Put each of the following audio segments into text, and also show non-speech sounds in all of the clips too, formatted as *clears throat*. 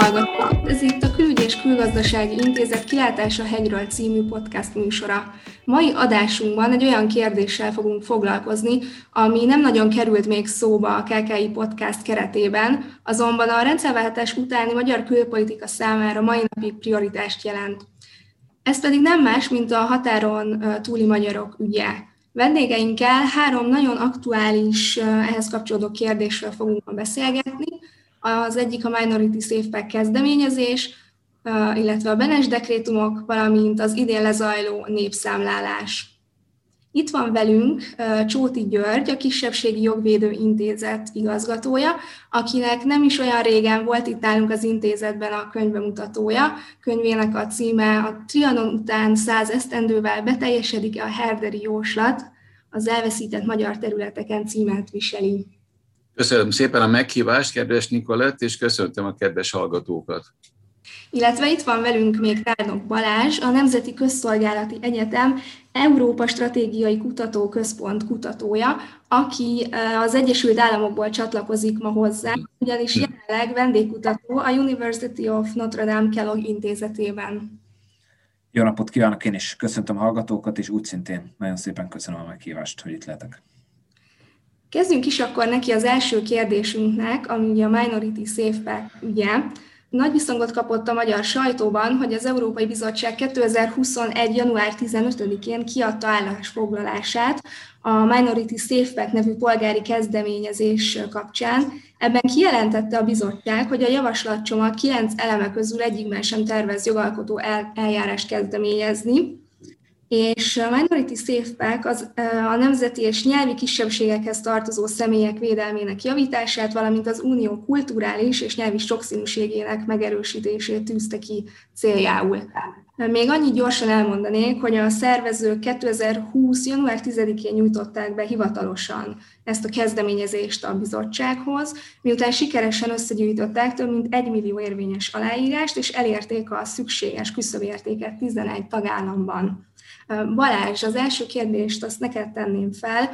hallgatók! Ez itt a Külügy és Külgazdasági Intézet Kilátás a hegyről című podcast műsora. Mai adásunkban egy olyan kérdéssel fogunk foglalkozni, ami nem nagyon került még szóba a KKI podcast keretében, azonban a rendszerváltás utáni magyar külpolitika számára mai napig prioritást jelent. Ez pedig nem más, mint a határon túli magyarok ügye. Vendégeinkkel három nagyon aktuális, ehhez kapcsolódó kérdésről fogunk beszélgetni. Az egyik a Minority Safe Pack kezdeményezés, illetve a Benes dekrétumok, valamint az idén lezajló népszámlálás. Itt van velünk Csóti György, a Kisebbségi Jogvédő Intézet igazgatója, akinek nem is olyan régen volt itt nálunk az intézetben a könyvemutatója. Könyvének a címe a Trianon után száz esztendővel beteljesedik a herderi jóslat, az elveszített magyar területeken címet viseli. Köszönöm szépen a meghívást, kedves Nikolett, és köszöntöm a kedves hallgatókat. Illetve itt van velünk még Tárnok Balázs, a Nemzeti Közszolgálati Egyetem Európa Stratégiai Kutatóközpont kutatója, aki az Egyesült Államokból csatlakozik ma hozzá, ugyanis jelenleg vendégkutató a University of Notre Dame Kellogg intézetében. Jó napot kívánok én is, köszöntöm a hallgatókat, és úgy szintén nagyon szépen köszönöm a meghívást, hogy itt lehetek. Kezdjünk is akkor neki az első kérdésünknek, ami a Minority Safe Pack ügye. Nagy viszongot kapott a magyar sajtóban, hogy az Európai Bizottság 2021. január 15-én kiadta állásfoglalását a Minority Safe Pack nevű polgári kezdeményezés kapcsán. Ebben kijelentette a bizottság, hogy a javaslatcsomag kilenc eleme közül egyikben sem tervez jogalkotó eljárást kezdeményezni, és a Minority Safe Pack az a nemzeti és nyelvi kisebbségekhez tartozó személyek védelmének javítását, valamint az unió kulturális és nyelvi sokszínűségének megerősítését tűzte ki céljául. Még annyit gyorsan elmondanék, hogy a szervezők 2020. január 10-én nyújtották be hivatalosan ezt a kezdeményezést a bizottsághoz, miután sikeresen összegyűjtöttek több mint 1 millió érvényes aláírást, és elérték a szükséges küszöbértéket 11 tagállamban. Balázs, az első kérdést azt neked tenném fel.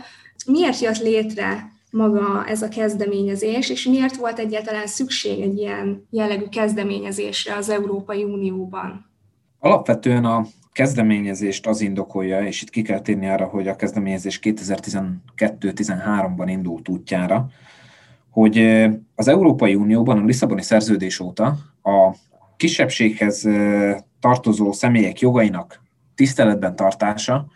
Miért jött létre maga ez a kezdeményezés, és miért volt egyáltalán szükség egy ilyen jellegű kezdeményezésre az Európai Unióban? Alapvetően a kezdeményezést az indokolja, és itt ki kell térni arra, hogy a kezdeményezés 2012-13-ban indult útjára, hogy az Európai Unióban a Lisszaboni szerződés óta a kisebbséghez tartozó személyek jogainak tiszteletben tartása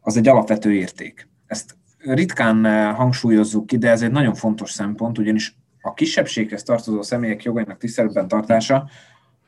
az egy alapvető érték. Ezt ritkán hangsúlyozzuk ki, de ez egy nagyon fontos szempont, ugyanis a kisebbséghez tartozó személyek jogainak tiszteletben tartása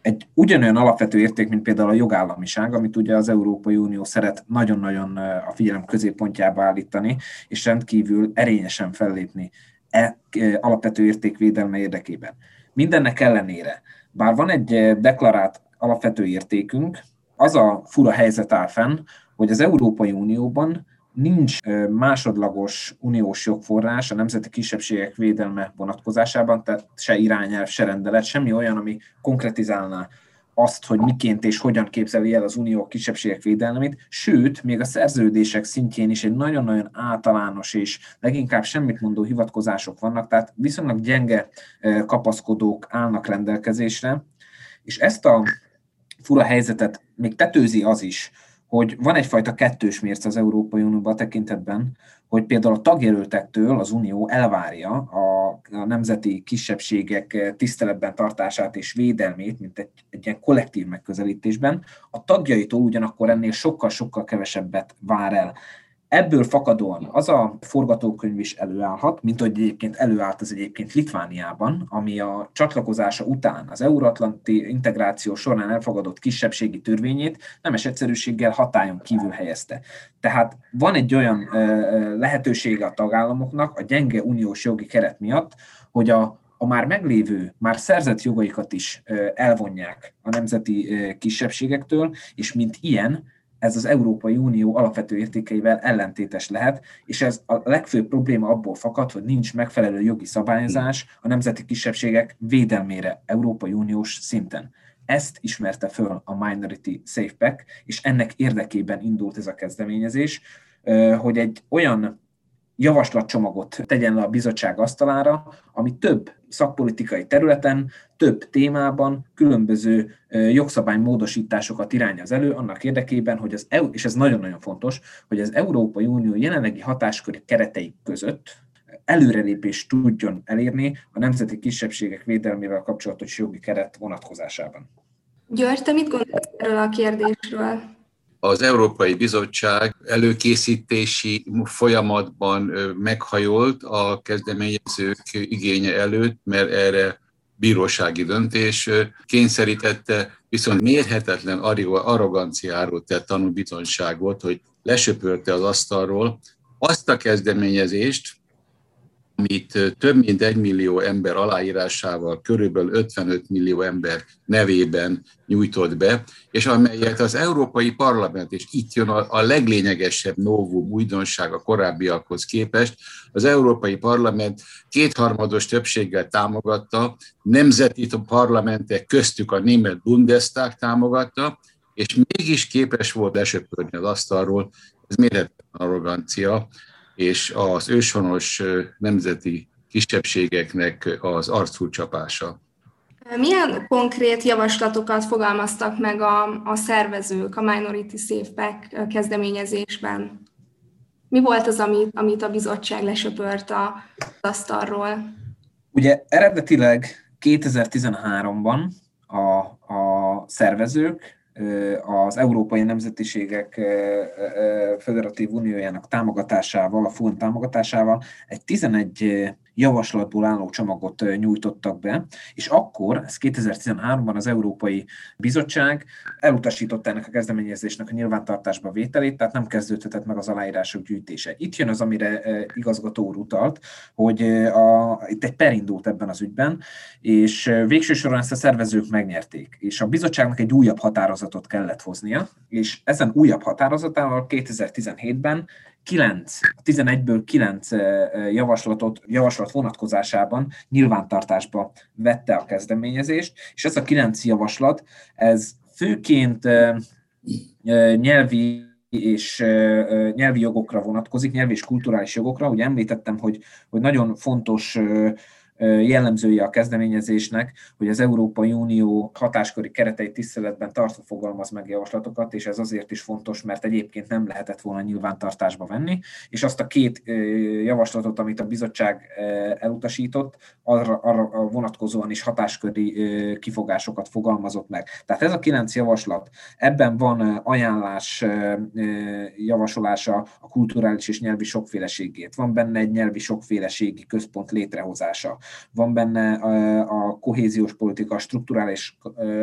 egy ugyanolyan alapvető érték, mint például a jogállamiság, amit ugye az Európai Unió szeret nagyon-nagyon a figyelem középpontjába állítani, és rendkívül erényesen fellépni e alapvető érték védelme érdekében. Mindennek ellenére, bár van egy deklarált alapvető értékünk, az a fura helyzet áll fenn, hogy az Európai Unióban nincs másodlagos uniós jogforrás a nemzeti kisebbségek védelme vonatkozásában, tehát se irányelv, se rendelet, semmi olyan, ami konkretizálná azt, hogy miként és hogyan képzeli el az unió kisebbségek védelmét, sőt, még a szerződések szintjén is egy nagyon-nagyon általános és leginkább semmit mondó hivatkozások vannak, tehát viszonylag gyenge kapaszkodók állnak rendelkezésre, és ezt a fura helyzetet még tetőzi az is, hogy van egyfajta kettős mérce az Európai Unióban tekintetben, hogy például a tagjelöltektől az Unió elvárja a, a nemzeti kisebbségek tiszteletben tartását és védelmét, mint egy, egy ilyen kollektív megközelítésben, a tagjaitól ugyanakkor ennél sokkal-sokkal kevesebbet vár el. Ebből fakadóan az a forgatókönyv is előállhat, mint hogy egyébként előállt az egyébként Litvániában, ami a csatlakozása után az euróatlanti integráció során elfogadott kisebbségi törvényét nemes egyszerűséggel hatályon kívül helyezte. Tehát van egy olyan lehetősége a tagállamoknak a gyenge uniós jogi keret miatt, hogy a, a már meglévő, már szerzett jogaikat is elvonják a nemzeti kisebbségektől, és mint ilyen ez az Európai Unió alapvető értékeivel ellentétes lehet, és ez a legfőbb probléma abból fakad, hogy nincs megfelelő jogi szabályozás a nemzeti kisebbségek védelmére Európai Uniós szinten. Ezt ismerte föl a Minority Safe Pack, és ennek érdekében indult ez a kezdeményezés, hogy egy olyan javaslatcsomagot tegyen le a bizottság asztalára, ami több szakpolitikai területen, több témában különböző jogszabálymódosításokat irányoz elő annak érdekében, hogy az EU, és ez nagyon-nagyon fontos, hogy az Európai Unió jelenlegi hatásköri keretei között előrelépést tudjon elérni a nemzeti kisebbségek védelmével kapcsolatos jogi keret vonatkozásában. György, te mit gondolsz erről a kérdésről? Az Európai Bizottság előkészítési folyamatban meghajolt a kezdeményezők igénye előtt, mert erre bírósági döntés kényszerítette, viszont mérhetetlen arroganciáról tett tanúbizonyságot, hogy lesöpörte az asztalról azt a kezdeményezést, amit több mint egy millió ember aláírásával, körülbelül 55 millió ember nevében nyújtott be, és amelyet az Európai Parlament, és itt jön a, a leglényegesebb novum újdonság a korábbiakhoz képest, az Európai Parlament kétharmados többséggel támogatta, nemzeti parlamentek köztük a német Bundestag támogatta, és mégis képes volt lesöpörni az asztalról, ez mérhetetlen arrogancia, és az őshonos nemzeti kisebbségeknek az arcúcsapása. Milyen konkrét javaslatokat fogalmaztak meg a, a szervezők a Minority Safe Pack kezdeményezésben? Mi volt az, amit, amit a bizottság lesöpört az asztalról? Ugye eredetileg 2013-ban a, a szervezők az Európai Nemzetiségek Föderatív Uniójának támogatásával, a FUN támogatásával egy 11 javaslatból álló csomagot nyújtottak be, és akkor, ez 2013-ban az Európai Bizottság elutasította ennek a kezdeményezésnek a nyilvántartásba vételét, tehát nem kezdődhetett meg az aláírások gyűjtése. Itt jön az, amire igazgató úr utalt, hogy a, itt egy per indult ebben az ügyben, és végső soron ezt a szervezők megnyerték, és a bizottságnak egy újabb határozatot kellett hoznia, és ezen újabb határozatával 2017-ben 9, 11-ből 9 javaslatot, javaslat vonatkozásában nyilvántartásba vette a kezdeményezést, és ez a 9 javaslat, ez főként nyelvi és nyelvi jogokra vonatkozik, nyelvi és kulturális jogokra. Ugye említettem, hogy, hogy nagyon fontos jellemzője a kezdeményezésnek, hogy az Európai Unió hatásköri kereteit tiszteletben tartva fogalmaz meg javaslatokat, és ez azért is fontos, mert egyébként nem lehetett volna nyilvántartásba venni, és azt a két javaslatot, amit a bizottság elutasított, arra, arra vonatkozóan is hatásköri kifogásokat fogalmazott meg. Tehát ez a kilenc javaslat, ebben van ajánlás javasolása a kulturális és nyelvi sokféleségét, van benne egy nyelvi sokféleségi központ létrehozása, van benne a kohéziós politika, a strukturális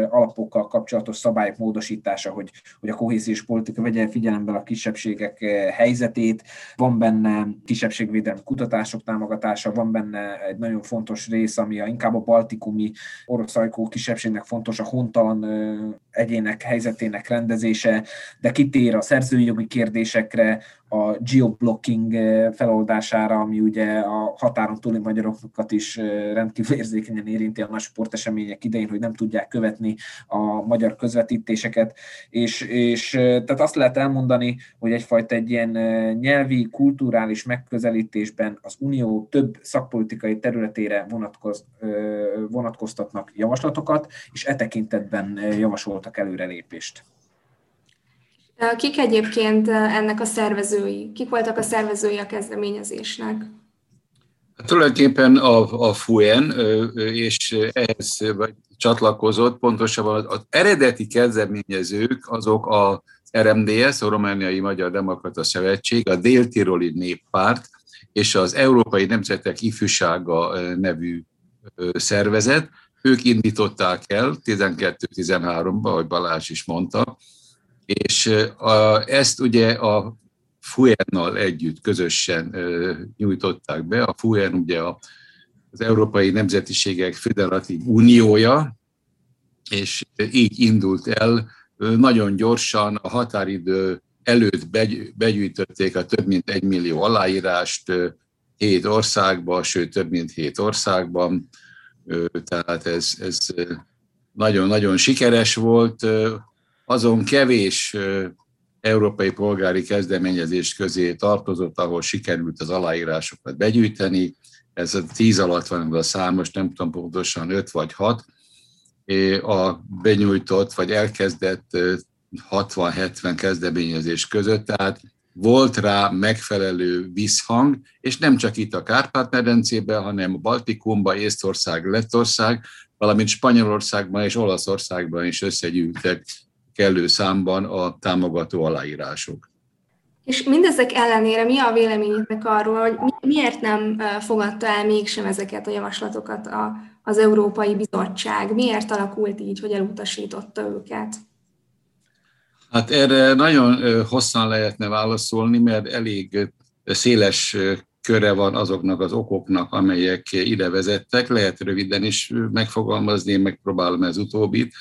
alapokkal kapcsolatos szabályok módosítása, hogy, hogy a kohéziós politika vegye figyelembe a kisebbségek helyzetét, van benne kisebbségvédelmi kutatások támogatása, van benne egy nagyon fontos rész, ami a, inkább a baltikumi oroszajkó kisebbségnek fontos, a hontalan egyének helyzetének rendezése, de kitér a szerzői jogi kérdésekre, a geoblocking eh, feloldására, ami ugye a határon túli magyarokat is eh, rendkívül érzékenyen érinti a nagy sportesemények idején, hogy nem tudják követni a magyar közvetítéseket, és, és eh, tehát azt lehet elmondani, hogy egyfajta egy ilyen nyelvi, kulturális megközelítésben az Unió több szakpolitikai területére vonatkoz, vonatkoztatnak javaslatokat, és e tekintetben javasoltak előrelépést. Kik egyébként ennek a szervezői? Kik voltak a szervezői a kezdeményezésnek? Hát tulajdonképpen a, a FUEN, és ehhez csatlakozott, pontosabban az eredeti kezdeményezők azok a RMDS, a Romániai Magyar Demokrata Szövetség, a Dél-Tiroli Néppárt és az Európai Nemzetek Ifjúsága nevű szervezet. Ők indították el 12-13-ban, ahogy Balázs is mondta, és a, ezt ugye a FUEN-nal együtt közösen nyújtották be. A FUEN ugye a, az Európai Nemzetiségek Föderatív Uniója, és így indult el. Nagyon gyorsan a határidő előtt begyűjtötték a több mint egy millió aláírást hét országban, sőt több mint hét országban. Tehát ez, ez nagyon-nagyon sikeres volt azon kevés európai polgári kezdeményezés közé tartozott, ahol sikerült az aláírásokat begyűjteni. Ez a tíz alatt van a számos, nem tudom pontosan, öt vagy hat. A benyújtott vagy elkezdett 60-70 kezdeményezés között, tehát volt rá megfelelő visszhang, és nem csak itt a Kárpát-medencében, hanem a Baltikumban, Észtország, Lettország, valamint Spanyolországban és Olaszországban is összegyűltek kellő számban a támogató aláírások. És mindezek ellenére mi a véleményetek arról, hogy miért nem fogadta el mégsem ezeket a javaslatokat az Európai Bizottság? Miért alakult így, hogy elutasította őket? Hát erre nagyon hosszan lehetne válaszolni, mert elég széles köre van azoknak az okoknak, amelyek ide vezettek. Lehet röviden is megfogalmazni, én megpróbálom ez utóbbit.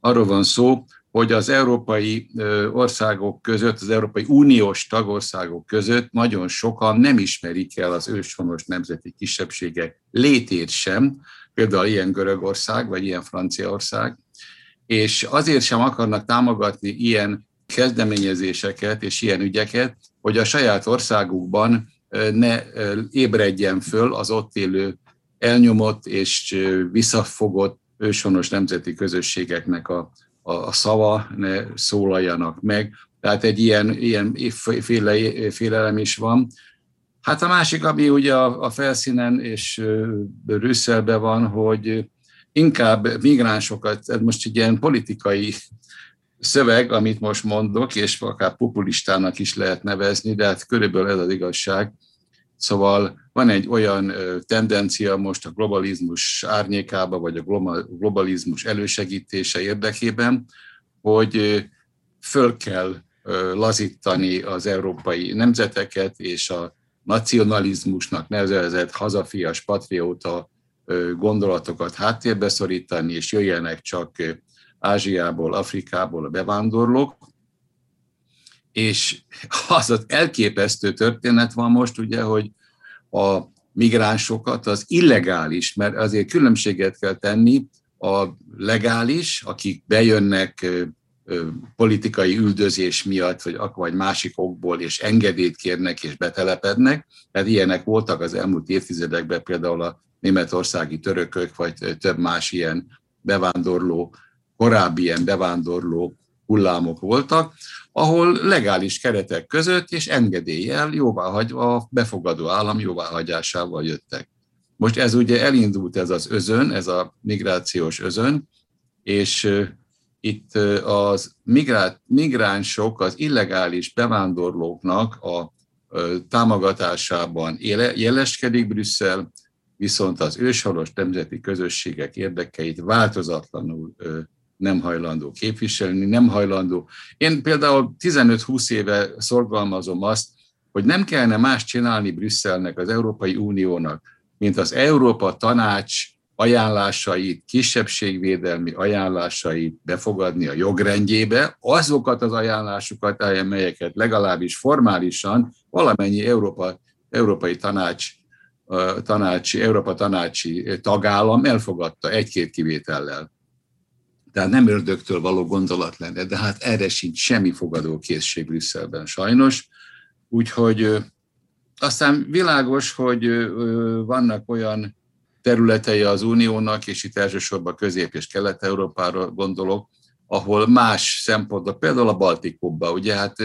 Arról van szó, hogy az európai országok között, az Európai Uniós tagországok között nagyon sokan nem ismerik el az őshonos nemzeti kisebbségek létét sem, például ilyen Görögország, vagy ilyen Franciaország, és azért sem akarnak támogatni ilyen kezdeményezéseket és ilyen ügyeket, hogy a saját országukban ne ébredjen föl az ott élő elnyomott és visszafogott őshonos nemzeti közösségeknek a, a, a szava, ne szólaljanak meg. Tehát egy ilyen, ilyen féle, félelem is van. Hát a másik, ami ugye a, a felszínen és Brüsszelben van, hogy inkább migránsokat, most egy ilyen politikai szöveg, amit most mondok, és akár populistának is lehet nevezni, de hát körülbelül ez az igazság. Szóval van egy olyan tendencia most a globalizmus árnyékába, vagy a globalizmus elősegítése érdekében, hogy föl kell lazítani az európai nemzeteket, és a nacionalizmusnak nevezett hazafias patrióta gondolatokat háttérbe szorítani, és jöjjenek csak Ázsiából, Afrikából a bevándorlók, és az az elképesztő történet van most, ugye, hogy a migránsokat az illegális, mert azért különbséget kell tenni a legális, akik bejönnek politikai üldözés miatt, vagy, vagy másik okból, és engedélyt kérnek és betelepednek. Tehát ilyenek voltak az elmúlt évtizedekben például a németországi törökök, vagy több más ilyen bevándorló, korábbi ilyen bevándorló hullámok voltak, ahol legális keretek között és engedéllyel jóváhagyva a befogadó állam jóváhagyásával jöttek. Most ez ugye elindult ez az özön, ez a migrációs özön, és itt az migrát, migránsok, az illegális bevándorlóknak a támogatásában jeleskedik Brüsszel, viszont az őshalos nemzeti közösségek érdekeit változatlanul nem hajlandó képviselni, nem hajlandó. Én például 15-20 éve szorgalmazom azt, hogy nem kellene más csinálni Brüsszelnek, az Európai Uniónak, mint az Európa Tanács ajánlásait, kisebbségvédelmi ajánlásait befogadni a jogrendjébe, azokat az ajánlásokat, amelyeket legalábbis formálisan valamennyi Európa, Európai Tanács, tanácsi, Európa Tanácsi tagállam elfogadta egy-két kivétellel. Tehát nem ördögtől való gondolat lenne, de hát erre sincs semmi fogadókészség Brüsszelben sajnos. Úgyhogy aztán világos, hogy vannak olyan területei az uniónak, és itt elsősorban Közép- és Kelet-Európára gondolok, ahol más szempontból, például a Baltikumban, ugye hát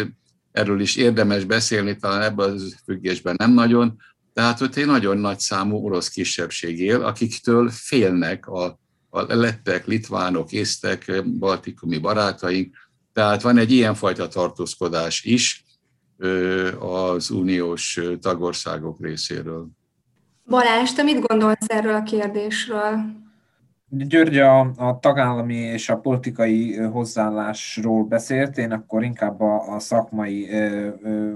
erről is érdemes beszélni, talán ebben az függésben nem nagyon, tehát ott egy nagyon nagy számú orosz kisebbség él, akiktől félnek a a lettek, litvánok, észtek, baltikumi barátaink, tehát van egy ilyenfajta tartózkodás is az uniós tagországok részéről. Balázs, te mit gondolsz erről a kérdésről? György a, a tagállami és a politikai hozzáállásról beszélt, én akkor inkább a, a szakmai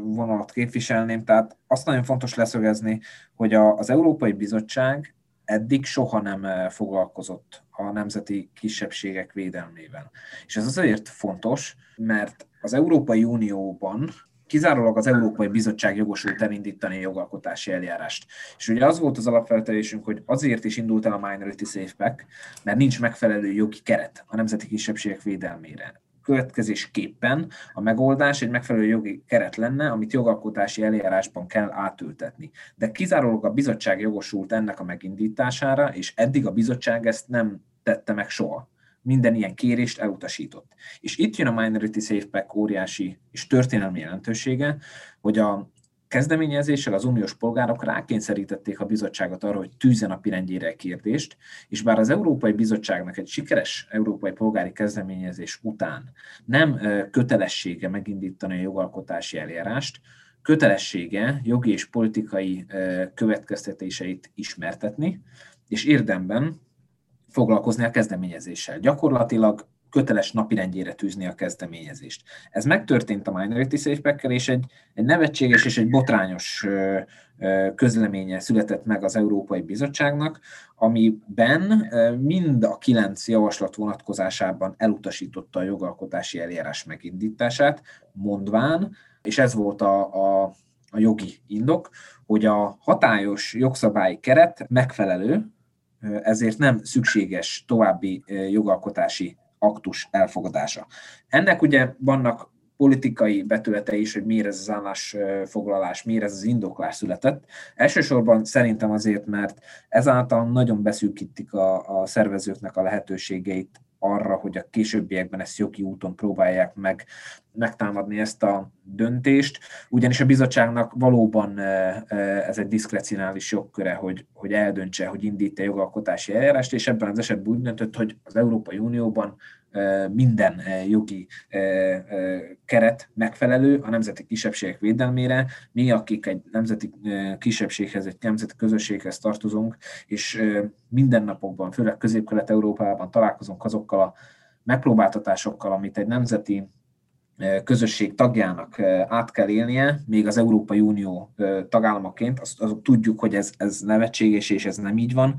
vonalat képviselném, tehát azt nagyon fontos leszögezni, hogy a, az Európai Bizottság eddig soha nem foglalkozott a nemzeti kisebbségek védelmével. És ez azért fontos, mert az Európai Unióban kizárólag az Európai Bizottság jogosult elindítani jogalkotási eljárást. És ugye az volt az alapfeltelésünk, hogy azért is indult el a Minority Safe Pack, mert nincs megfelelő jogi keret a nemzeti kisebbségek védelmére. Következésképpen a megoldás egy megfelelő jogi keret lenne, amit jogalkotási eljárásban kell átültetni. De kizárólag a bizottság jogosult ennek a megindítására, és eddig a bizottság ezt nem tette meg soha. Minden ilyen kérést elutasított. És itt jön a Minority Safe Pack óriási és történelmi jelentősége, hogy a kezdeményezéssel az uniós polgárok rákényszerítették a bizottságot arra, hogy tűzzen a pirendjére a kérdést, és bár az Európai Bizottságnak egy sikeres európai polgári kezdeményezés után nem kötelessége megindítani a jogalkotási eljárást, kötelessége jogi és politikai következtetéseit ismertetni, és érdemben foglalkozni a kezdeményezéssel. Gyakorlatilag köteles napirendjére tűzni a kezdeményezést. Ez megtörtént a Minority Safe és egy, egy nevetséges és egy botrányos közleménye született meg az Európai Bizottságnak, amiben mind a kilenc javaslat vonatkozásában elutasította a jogalkotási eljárás megindítását, mondván, és ez volt a, a, a jogi indok, hogy a hatályos jogszabályi keret megfelelő, ezért nem szükséges további jogalkotási aktus elfogadása. Ennek ugye vannak politikai betülete is, hogy miért ez az állásfoglalás, miért ez az indoklás született. Elsősorban szerintem azért, mert ezáltal nagyon beszűkítik a, a szervezőknek a lehetőségeit arra, hogy a későbbiekben ezt jogi úton próbálják meg megtámadni ezt a döntést, ugyanis a bizottságnak valóban ez egy diszkrecionális jogköre, hogy, hogy eldöntse, hogy indít a jogalkotási eljárást, és ebben az esetben úgy döntött, hogy az Európai Unióban minden jogi keret megfelelő a nemzeti kisebbségek védelmére. Mi, akik egy nemzeti kisebbséghez, egy nemzeti közösséghez tartozunk, és mindennapokban, főleg közép-kelet-európában találkozunk azokkal a megpróbáltatásokkal, amit egy nemzeti közösség tagjának át kell élnie, még az Európai Unió tagállamaként, azt, azt tudjuk, hogy ez, ez nevetséges, és ez nem így van,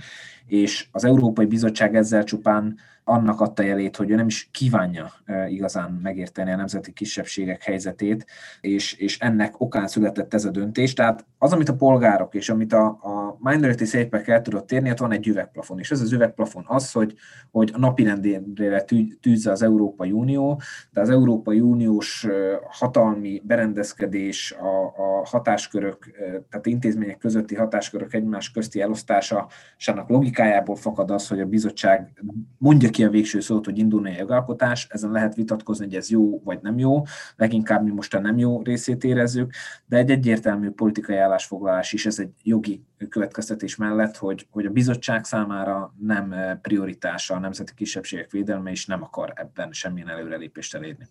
és az Európai Bizottság ezzel csupán annak adta jelét, hogy ő nem is kívánja igazán megérteni a nemzeti kisebbségek helyzetét, és, és ennek okán született ez a döntés. Tehát az, amit a polgárok és amit a, a Minority Safe el tudott érni, ott van egy üvegplafon, és ez az üvegplafon az, hogy, hogy a napirendére tűzze az Európai Unió, de az Európai Uniós hatalmi berendezkedés, a, a hatáskörök, tehát intézmények közötti hatáskörök egymás közti elosztása, és annak logikájából fakad az, hogy a bizottság mondja ki a végső szót, hogy indulna a jogalkotás, ezen lehet vitatkozni, hogy ez jó vagy nem jó, leginkább mi most a nem jó részét érezzük, de egy egyértelmű politikai állásfoglalás is, ez egy jogi következtetés mellett, hogy, hogy a bizottság számára nem prioritása a nemzeti kisebbségek védelme, és nem akar ebben semmilyen előrelépést elérni.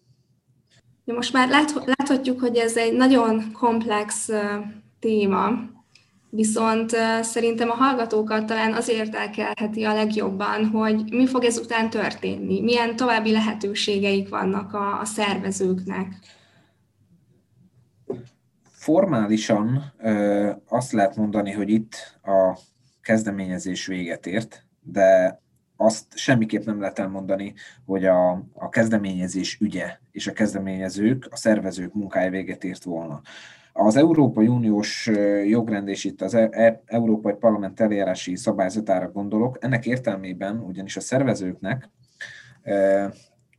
Most már láthatjuk, hogy ez egy nagyon komplex téma, Viszont szerintem a hallgatókat talán az érdekelheti a legjobban, hogy mi fog ezután történni, milyen további lehetőségeik vannak a, a szervezőknek. Formálisan ö, azt lehet mondani, hogy itt a kezdeményezés véget ért, de azt semmiképp nem lehet elmondani, hogy a, a kezdeményezés ügye és a kezdeményezők, a szervezők munkája véget ért volna. Az Európai Uniós jogrend, és itt az e-, e Európai Parlament eljárási szabályzatára gondolok, ennek értelmében ugyanis a szervezőknek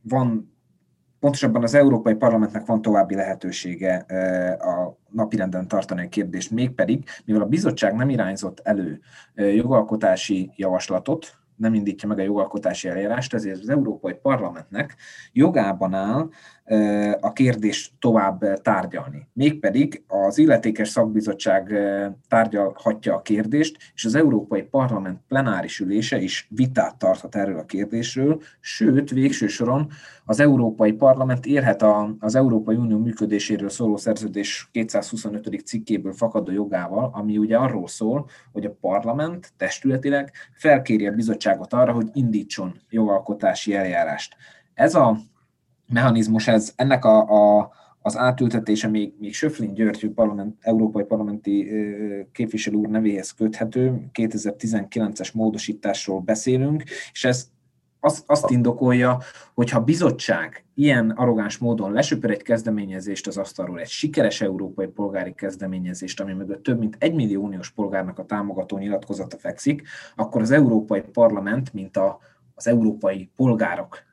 van pontosabban az Európai Parlamentnek van további lehetősége a napirenden tartani a kérdést, mégpedig, mivel a bizottság nem irányzott elő jogalkotási javaslatot, nem indítja meg a jogalkotási eljárást, ezért az Európai Parlamentnek jogában áll a kérdést tovább tárgyalni. Mégpedig az illetékes szakbizottság tárgyalhatja a kérdést, és az Európai Parlament plenáris ülése is vitát tarthat erről a kérdésről, sőt, végső soron az Európai Parlament érhet az Európai Unió működéséről szóló szerződés 225. cikkéből fakadó jogával, ami ugye arról szól, hogy a parlament testületileg felkéri a bizottságot arra, hogy indítson jogalkotási eljárást. Ez a mechanizmus, ez, ennek a, a, az átültetése még, még Söflin György parlament, európai parlamenti képviselő úr nevéhez köthető, 2019-es módosításról beszélünk, és ez azt, azt indokolja, hogy ha bizottság ilyen arrogáns módon lesöpör egy kezdeményezést az asztalról, egy sikeres európai polgári kezdeményezést, ami mögött több mint egy millió uniós polgárnak a támogató nyilatkozata fekszik, akkor az Európai Parlament, mint a, az európai polgárok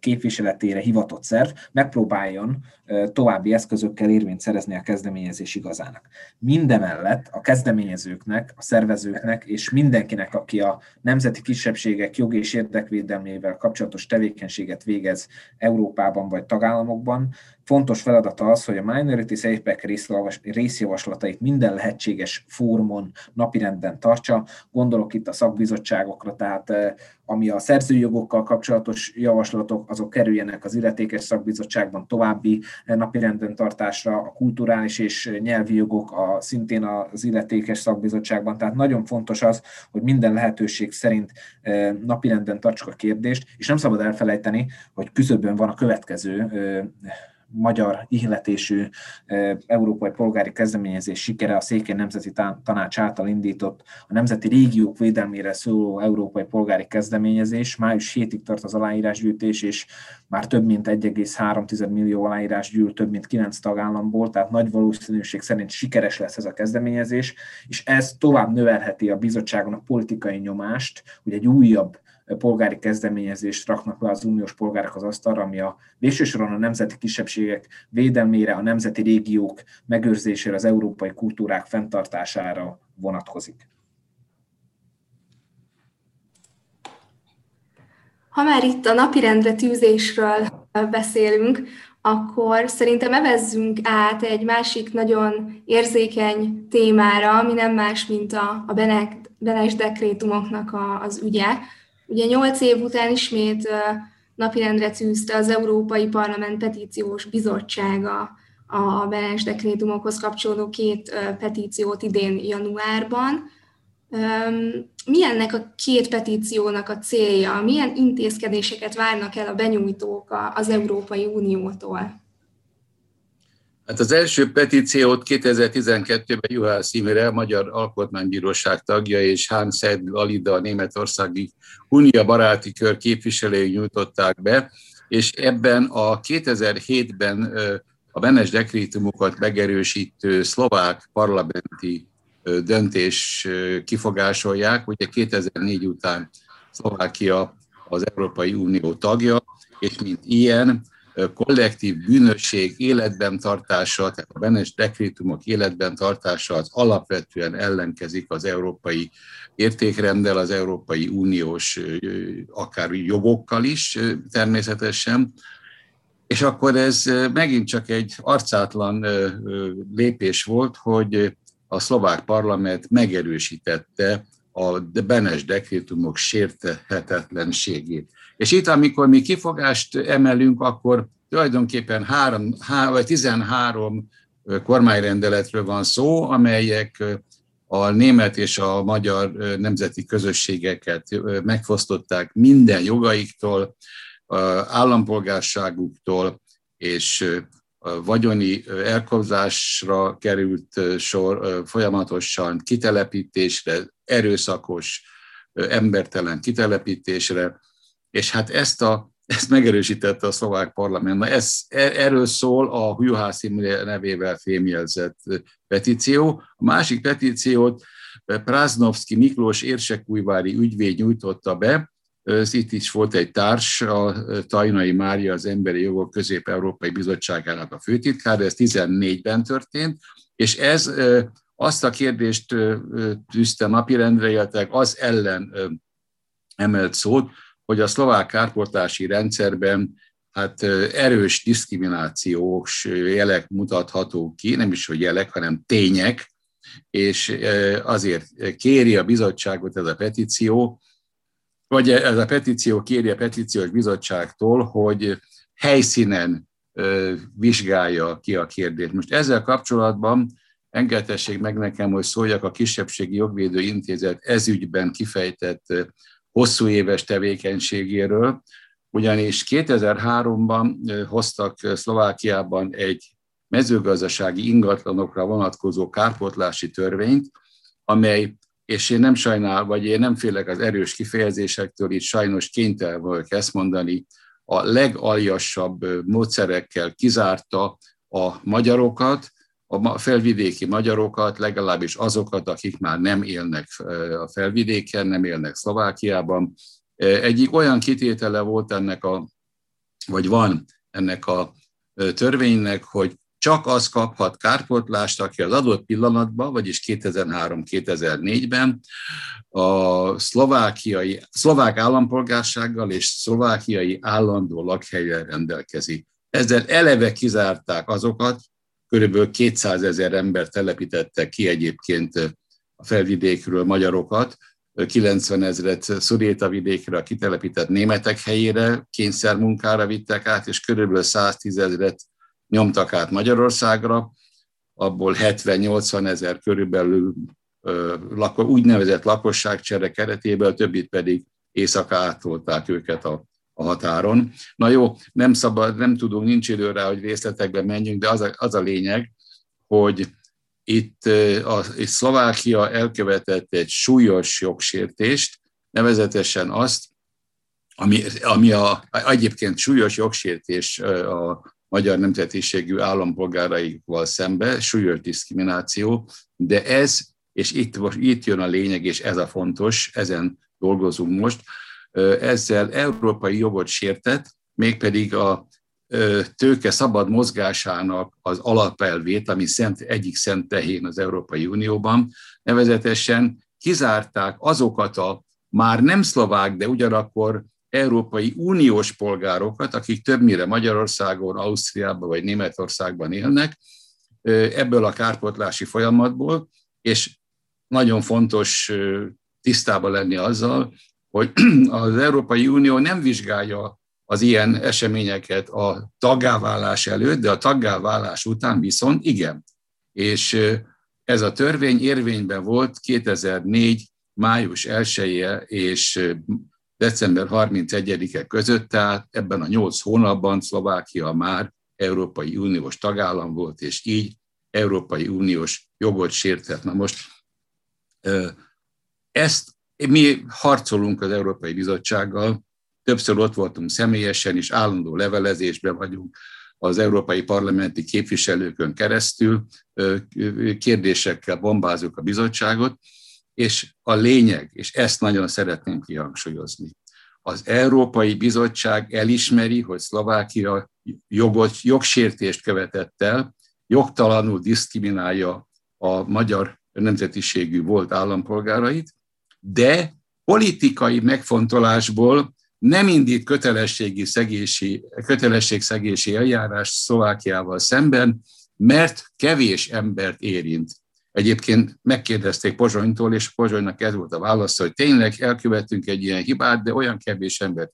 képviseletére hivatott szerv megpróbáljon további eszközökkel érvényt szerezni a kezdeményezés igazának. Mindemellett a kezdeményezőknek, a szervezőknek és mindenkinek, aki a nemzeti kisebbségek jogi és érdekvédelmével kapcsolatos tevékenységet végez Európában vagy tagállamokban, fontos feladata az, hogy a Minority Safe részjavaslatait minden lehetséges fórumon napirenden tartsa. Gondolok itt a szakbizottságokra, tehát ami a szerzőjogokkal kapcsolatos javaslatok, azok kerüljenek az illetékes szakbizottságban további napirenden tartásra, a kulturális és nyelvi jogok a, szintén az illetékes szakbizottságban. Tehát nagyon fontos az, hogy minden lehetőség szerint napirenden tartsuk a kérdést, és nem szabad elfelejteni, hogy küszöbön van a következő magyar ihletésű európai polgári kezdeményezés sikere a Székely Nemzeti Tanács által indított a nemzeti régiók védelmére szóló európai polgári kezdeményezés. Május 7-ig tart az aláírásgyűjtés, és már több mint 1,3 millió aláírás gyűlt több mint 9 tagállamból, tehát nagy valószínűség szerint sikeres lesz ez a kezdeményezés, és ez tovább növelheti a bizottságon a politikai nyomást, hogy egy újabb polgári kezdeményezést raknak le az uniós polgárok az asztalra, ami a végső soron a nemzeti kisebbségek védelmére, a nemzeti régiók megőrzésére, az európai kultúrák fenntartására vonatkozik. Ha már itt a napirendre tűzésről beszélünk, akkor szerintem evezzünk át egy másik nagyon érzékeny témára, ami nem más, mint a, a Benes dekrétumoknak a, az ügye, Ugye nyolc év után ismét napirendre tűzte az Európai Parlament Petíciós Bizottsága a Benes dekrétumokhoz kapcsolódó két petíciót idén januárban. Mi ennek a két petíciónak a célja? Milyen intézkedéseket várnak el a benyújtók az Európai Uniótól? Hát az első petíciót 2012-ben Juhász Imre, Magyar Alkotmánybíróság tagja, és Hans Edl Alida, a németországi Unia baráti kör képviselői nyújtották be, és ebben a 2007-ben a Benes dekrétumokat megerősítő szlovák parlamenti döntés kifogásolják. Ugye 2004 után Szlovákia az Európai Unió tagja, és mint ilyen kollektív bűnösség életben tartása, tehát a benes dekrétumok életben tartása az alapvetően ellenkezik az európai értékrenddel, az Európai Uniós akár jogokkal is természetesen, és akkor ez megint csak egy arcátlan lépés volt, hogy a szlovák parlament megerősítette a Benes dekrétumok sértehetetlenségét. És itt, amikor mi kifogást emelünk, akkor tulajdonképpen három, há, vagy 13 kormányrendeletről van szó, amelyek a német és a magyar nemzeti közösségeket megfosztották minden jogaiktól, állampolgárságuktól, és vagyoni elkobzásra került sor folyamatosan kitelepítésre, erőszakos, embertelen kitelepítésre, és hát ezt, a, ezt megerősítette a szlovák parlament. Na ez, e, erről szól a Juhász Imre nevével fémjelzett petíció. A másik petíciót Práznovszki Miklós érsekújvári ügyvéd nyújtotta be, itt is volt egy társ, a Tajnai Mária, az Emberi Jogok Közép-Európai Bizottságának a főtitkára, ez 14-ben történt, és ez azt a kérdést tűzte napirendre, illetve az ellen emelt szót, hogy a szlovák kárportási rendszerben hát erős diszkriminációs jelek mutathatók ki, nem is hogy jelek, hanem tények, és azért kéri a bizottságot ez a petíció, vagy ez a petíció kéri a petíciós bizottságtól, hogy helyszínen vizsgálja ki a kérdést. Most ezzel kapcsolatban engedhessék meg nekem, hogy szóljak a Kisebbségi Jogvédő Intézet ezügyben kifejtett hosszú éves tevékenységéről, ugyanis 2003-ban hoztak Szlovákiában egy mezőgazdasági ingatlanokra vonatkozó kárpótlási törvényt, amely, és én nem sajnál, vagy én nem félek az erős kifejezésektől, itt sajnos kénytelen vagyok ezt mondani, a legaljasabb módszerekkel kizárta a magyarokat, a felvidéki magyarokat, legalábbis azokat, akik már nem élnek a felvidéken, nem élnek Szlovákiában, Egyik olyan kitétele volt ennek a, vagy van ennek a törvénynek, hogy csak az kaphat kárpótlást, aki az adott pillanatban, vagyis 2003-2004-ben a szlovákiai, szlovák állampolgársággal és szlovákiai állandó lakhelyen rendelkezik. Ezzel eleve kizárták azokat, körülbelül 200 ezer ember telepítettek ki egyébként a felvidékről magyarokat, 90 ezeret Szudéta vidékre a kitelepített németek helyére kényszermunkára vittek át, és körülbelül 110 ezeret nyomtak át Magyarországra, abból 70-80 ezer körülbelül úgynevezett lakosságcsere keretében, többit pedig éjszaka átolták őket a, a határon. Na jó, nem szabad, nem tudunk, nincs idő rá, hogy részletekbe menjünk, de az a, az a lényeg, hogy itt a itt Szlovákia elkövetett egy súlyos jogsértést, nevezetesen azt, ami, ami a, egyébként súlyos jogsértés a magyar nemzetiségű állampolgáraival szembe, súlyos diszkrimináció, de ez, és itt, itt jön a lényeg, és ez a fontos, ezen dolgozunk most, ezzel európai jogot sértett, mégpedig a tőke szabad mozgásának az alapelvét, ami szent, egyik szent tehén az Európai Unióban, nevezetesen kizárták azokat a már nem szlovák, de ugyanakkor Európai Uniós polgárokat, akik többnyire Magyarországon, Ausztriában vagy Németországban élnek, ebből a kárpotlási folyamatból, és nagyon fontos tisztában lenni azzal, hogy *clears throat* az Európai Unió nem vizsgálja az ilyen eseményeket a taggáválás előtt, de a taggáválás után viszont igen. És ez a törvény érvényben volt 2004. május 1 -e és december 31-e között, tehát ebben a nyolc hónapban Szlovákia már Európai Uniós tagállam volt, és így Európai Uniós jogot sértett. Na most ezt mi harcolunk az Európai Bizottsággal, többször ott voltunk személyesen, és állandó levelezésben vagyunk az európai parlamenti képviselőkön keresztül, kérdésekkel bombázunk a bizottságot, és a lényeg, és ezt nagyon szeretném kihangsúlyozni, az Európai Bizottság elismeri, hogy Szlovákia jogot, jogsértést követett el, jogtalanul diszkriminálja a magyar nemzetiségű volt állampolgárait, de politikai megfontolásból nem indít kötelességi szegési, kötelességszegési eljárás Szlovákiával szemben, mert kevés embert érint. Egyébként megkérdezték Pozsonytól, és Pozsonynak ez volt a válasz, hogy tényleg elkövettünk egy ilyen hibát, de olyan kevés embert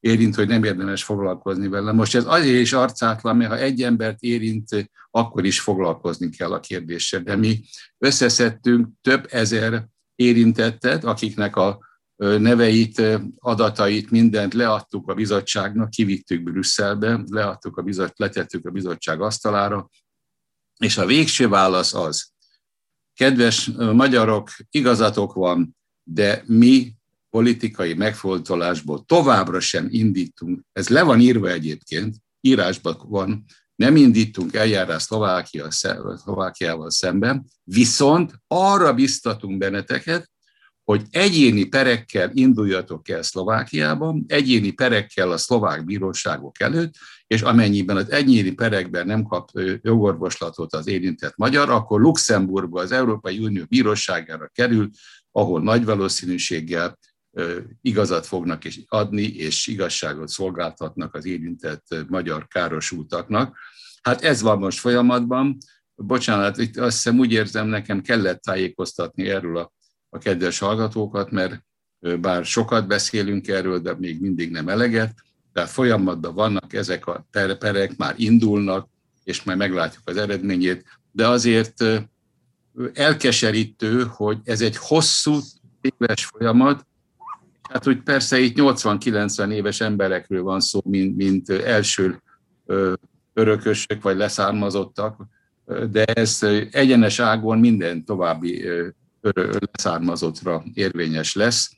érint, hogy nem érdemes foglalkozni vele. Most ez azért is arcátlan, mert ha egy embert érint, akkor is foglalkozni kell a kérdéssel. De mi összeszedtünk több ezer érintettet, akiknek a neveit, adatait, mindent leadtuk a bizottságnak, kivittük Brüsszelbe, leadtuk a bizottság, letettük a bizottság asztalára, és a végső válasz az, kedves magyarok, igazatok van, de mi politikai megfontolásból továbbra sem indítunk, ez le van írva egyébként, írásban van, nem indítunk eljárás Szlovákia, Szlovákiával szemben, viszont arra biztatunk benneteket, hogy egyéni perekkel induljatok el Szlovákiában, egyéni perekkel a szlovák bíróságok előtt, és amennyiben az egyéni perekben nem kap jogorvoslatot az érintett magyar, akkor Luxemburgba az Európai Unió bíróságára kerül, ahol nagy valószínűséggel igazat fognak is adni, és igazságot szolgáltatnak az érintett magyar károsultaknak. Hát ez van most folyamatban. Bocsánat, itt azt hiszem úgy érzem, nekem kellett tájékoztatni erről a a kedves hallgatókat, mert bár sokat beszélünk erről, de még mindig nem eleget, de folyamatban vannak ezek a perek, már indulnak, és majd meglátjuk az eredményét, de azért elkeserítő, hogy ez egy hosszú, éves folyamat, hát hogy persze itt 80-90 éves emberekről van szó, mint, mint első örökösök vagy leszármazottak, de ez egyenes ágon minden további leszármazottra érvényes lesz.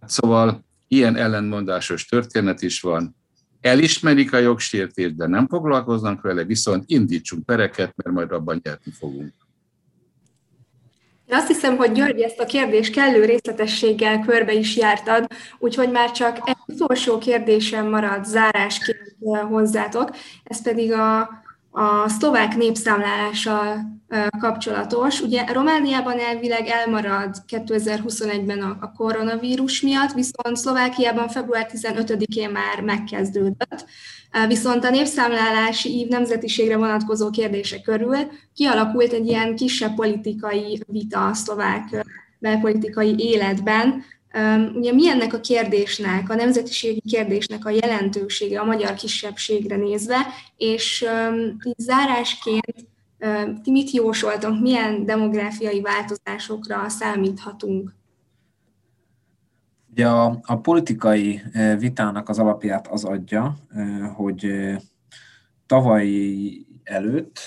Hát szóval ilyen ellenmondásos történet is van. Elismerik a jogsértést, de nem foglalkoznak vele, viszont indítsunk pereket, mert majd abban nyerni fogunk. Én azt hiszem, hogy György ezt a kérdést kellő részletességgel körbe is jártad, úgyhogy már csak egy utolsó kérdésem marad zárásként hozzátok, ez pedig a, a szlovák népszámlálással kapcsolatos. Ugye Romániában elvileg elmarad 2021-ben a, koronavírus miatt, viszont Szlovákiában február 15-én már megkezdődött. Viszont a népszámlálási ív nemzetiségre vonatkozó kérdése körül kialakult egy ilyen kisebb politikai vita a szlovák belpolitikai életben. Ugye mi ennek a kérdésnek, a nemzetiségi kérdésnek a jelentősége a magyar kisebbségre nézve, és zárásként ti mit jósoltok, milyen demográfiai változásokra számíthatunk? Ugye a, a politikai vitának az alapját az adja, hogy tavaly előtt,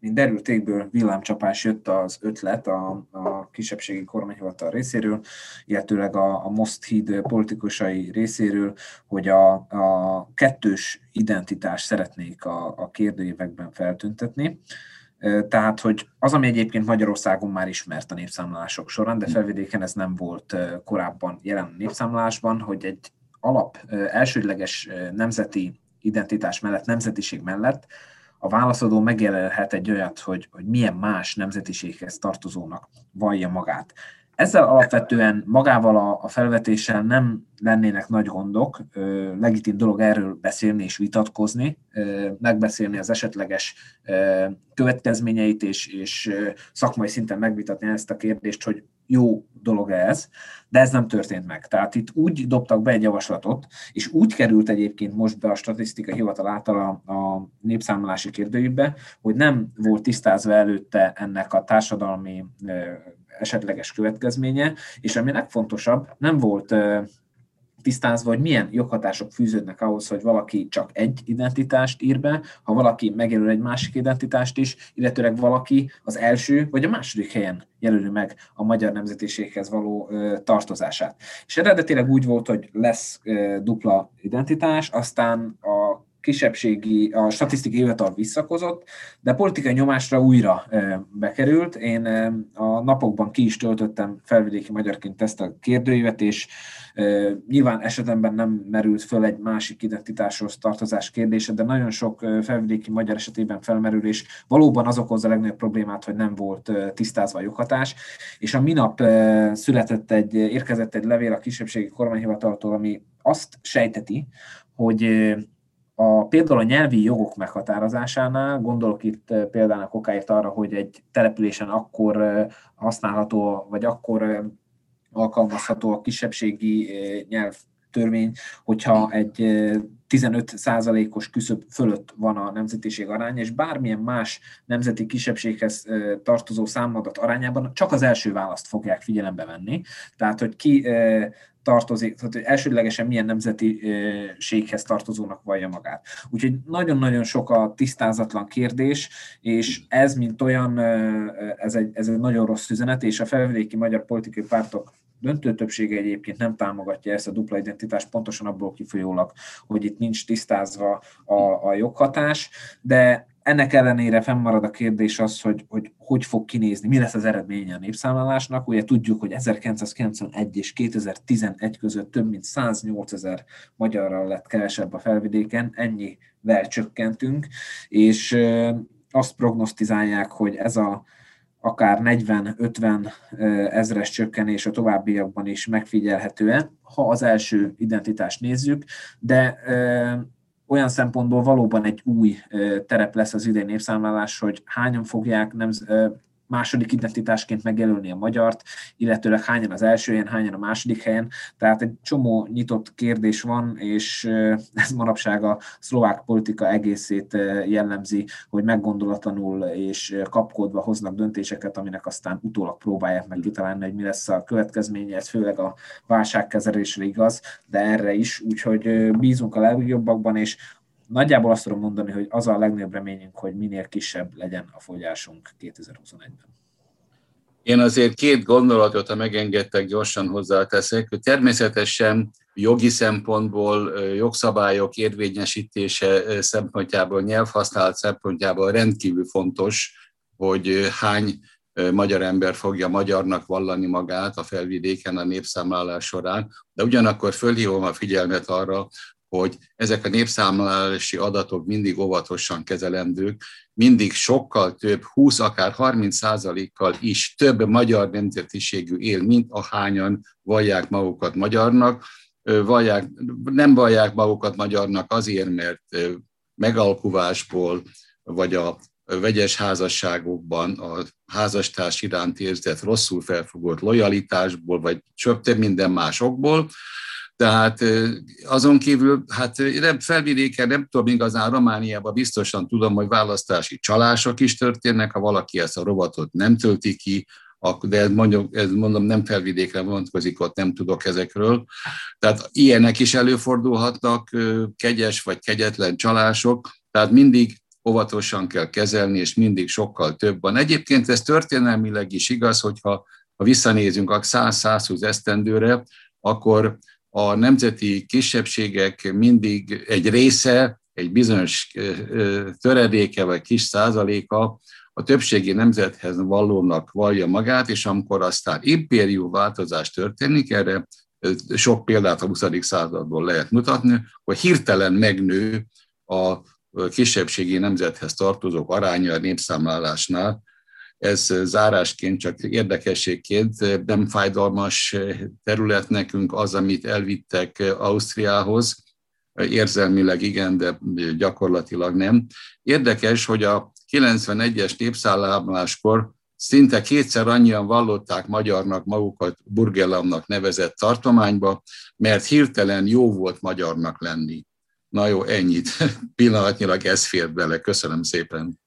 mint derültékből villámcsapás jött az ötlet a, a kisebbségi kormányhivatal részéről, illetőleg a, a Most híd politikusai részéről, hogy a, a kettős identitást szeretnék a, a kérdőívekben feltüntetni. Tehát, hogy az, ami egyébként Magyarországon már ismert a népszámlálások során, de felvidéken ez nem volt korábban jelen népszámlálásban, hogy egy alap elsődleges nemzeti identitás mellett, nemzetiség mellett a válaszadó megjelenhet egy olyat, hogy, hogy milyen más nemzetiséghez tartozónak vallja magát. Ezzel alapvetően magával a, a felvetéssel nem lennének nagy gondok, ö, legitim dolog erről beszélni és vitatkozni, ö, megbeszélni az esetleges ö, következményeit és, és szakmai szinten megvitatni ezt a kérdést, hogy jó dolog ez, de ez nem történt meg. Tehát itt úgy dobtak be egy javaslatot, és úgy került egyébként most be a statisztika hivatal által a, a népszámolási kérdőjébe, hogy nem volt tisztázva előtte ennek a társadalmi esetleges következménye, és ami legfontosabb, nem volt tisztázva, hogy milyen joghatások fűződnek ahhoz, hogy valaki csak egy identitást ír be, ha valaki megjelöl egy másik identitást is, illetőleg valaki az első vagy a második helyen jelöli meg a magyar nemzetiséghez való tartozását. És eredetileg úgy volt, hogy lesz dupla identitás, aztán a kisebbségi, a statisztikai hivatal visszakozott, de politikai nyomásra újra bekerült. Én a napokban ki is töltöttem felvidéki magyarként ezt a kérdőívet, és nyilván esetemben nem merült föl egy másik identitáshoz tartozás kérdése, de nagyon sok felvidéki magyar esetében felmerül, és valóban az okozza a legnagyobb problémát, hogy nem volt tisztázva a joghatás. És a minap született egy, érkezett egy levél a kisebbségi kormányhivataltól, ami azt sejteti, hogy a, például a nyelvi jogok meghatározásánál, gondolok itt eh, például a kokáért arra, hogy egy településen akkor eh, használható, vagy akkor eh, alkalmazható a kisebbségi nyelvtörvény, hogyha egy 15 százalékos küszöb fölött van a nemzetiség aránya, és bármilyen más nemzeti kisebbséghez tartozó számadat arányában csak az első választ fogják figyelembe venni. Tehát, hogy ki tartozik, tehát hogy elsődlegesen milyen nemzetiséghez tartozónak vallja magát. Úgyhogy nagyon-nagyon sok a tisztázatlan kérdés, és ez, mint olyan, ez egy, ez egy nagyon rossz üzenet, és a felvidéki magyar politikai pártok döntő többsége egyébként nem támogatja ezt a dupla identitást, pontosan abból kifolyólag, hogy itt nincs tisztázva a, a joghatás, de ennek ellenére fennmarad a kérdés az, hogy, hogy hogy fog kinézni, mi lesz az eredménye a népszámlálásnak. Ugye tudjuk, hogy 1991 és 2011 között több mint 108 ezer magyarral lett kevesebb a felvidéken, ennyivel csökkentünk, és azt prognosztizálják, hogy ez a akár 40-50 ezres csökkenés a továbbiakban is megfigyelhetően, ha az első identitást nézzük, de olyan szempontból valóban egy új terep lesz az idei népszámlálás, hogy hányan fogják nem, második identitásként megjelölni a magyart, illetőleg hányan az első helyen, hányan a második helyen. Tehát egy csomó nyitott kérdés van, és *laughs* ez manapság a szlovák politika egészét jellemzi, hogy meggondolatlanul és kapkodva hoznak döntéseket, aminek aztán utólag próbálják meg kitalálni, hogy mi lesz a következménye, ez főleg a válságkezelésre igaz, de erre is, úgyhogy bízunk a legjobbakban, és nagyjából azt tudom mondani, hogy az a legnagyobb reményünk, hogy minél kisebb legyen a fogyásunk 2021-ben. Én azért két gondolatot, ha megengedtek, gyorsan hozzáteszek, természetesen jogi szempontból, jogszabályok érvényesítése szempontjából, nyelvhasználat szempontjából rendkívül fontos, hogy hány magyar ember fogja magyarnak vallani magát a felvidéken a népszámlálás során, de ugyanakkor fölhívom a figyelmet arra, hogy ezek a népszámlálási adatok mindig óvatosan kezelendők, mindig sokkal több, 20, akár 30 százalékkal is több magyar nemzetiségű él, mint ahányan vallják magukat magyarnak. Vallják, nem vallják magukat magyarnak azért, mert megalkuvásból, vagy a vegyes házasságokban a házastárs iránt érzett rosszul felfogott lojalitásból, vagy több minden másokból, tehát azon kívül, hát nem felvidéken, nem tudom igazán, Romániában biztosan tudom, hogy választási csalások is történnek, ha valaki ezt a robotot nem tölti ki, de ez mondjuk, ez mondom nem felvidékre vonatkozik, ott nem tudok ezekről. Tehát ilyenek is előfordulhatnak, kegyes vagy kegyetlen csalások, tehát mindig óvatosan kell kezelni, és mindig sokkal több van. Egyébként ez történelmileg is igaz, hogyha ha visszanézünk a 100-120 esztendőre, akkor a nemzeti kisebbségek mindig egy része, egy bizonyos töredéke vagy kis százaléka a többségi nemzethez vallónak vallja magát, és amikor aztán impérium változás történik, erre sok példát a 20. századból lehet mutatni, hogy hirtelen megnő a kisebbségi nemzethez tartozók aránya a népszámlálásnál, ez zárásként, csak érdekességként nem fájdalmas terület nekünk az, amit elvittek Ausztriához, érzelmileg igen, de gyakorlatilag nem. Érdekes, hogy a 91-es népszálláskor szinte kétszer annyian vallották magyarnak magukat Burgellamnak nevezett tartományba, mert hirtelen jó volt magyarnak lenni. Na jó, ennyit. *laughs* Pillanatnyilag ez fér bele. Köszönöm szépen.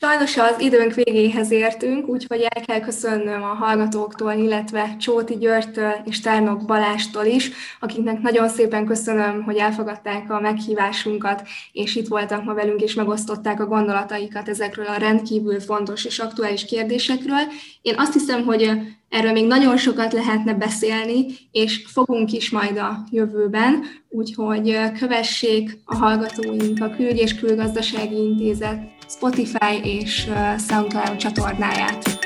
Sajnos az időnk végéhez értünk, úgyhogy el kell köszönnöm a hallgatóktól, illetve Csóti Györgytől és Tárnok Balástól is, akiknek nagyon szépen köszönöm, hogy elfogadták a meghívásunkat, és itt voltak ma velünk, és megosztották a gondolataikat ezekről a rendkívül fontos és aktuális kérdésekről. Én azt hiszem, hogy Erről még nagyon sokat lehetne beszélni, és fogunk is majd a jövőben, úgyhogy kövessék a hallgatóink a Külügy és Külgazdasági Intézet Spotify és SoundCloud csatornáját.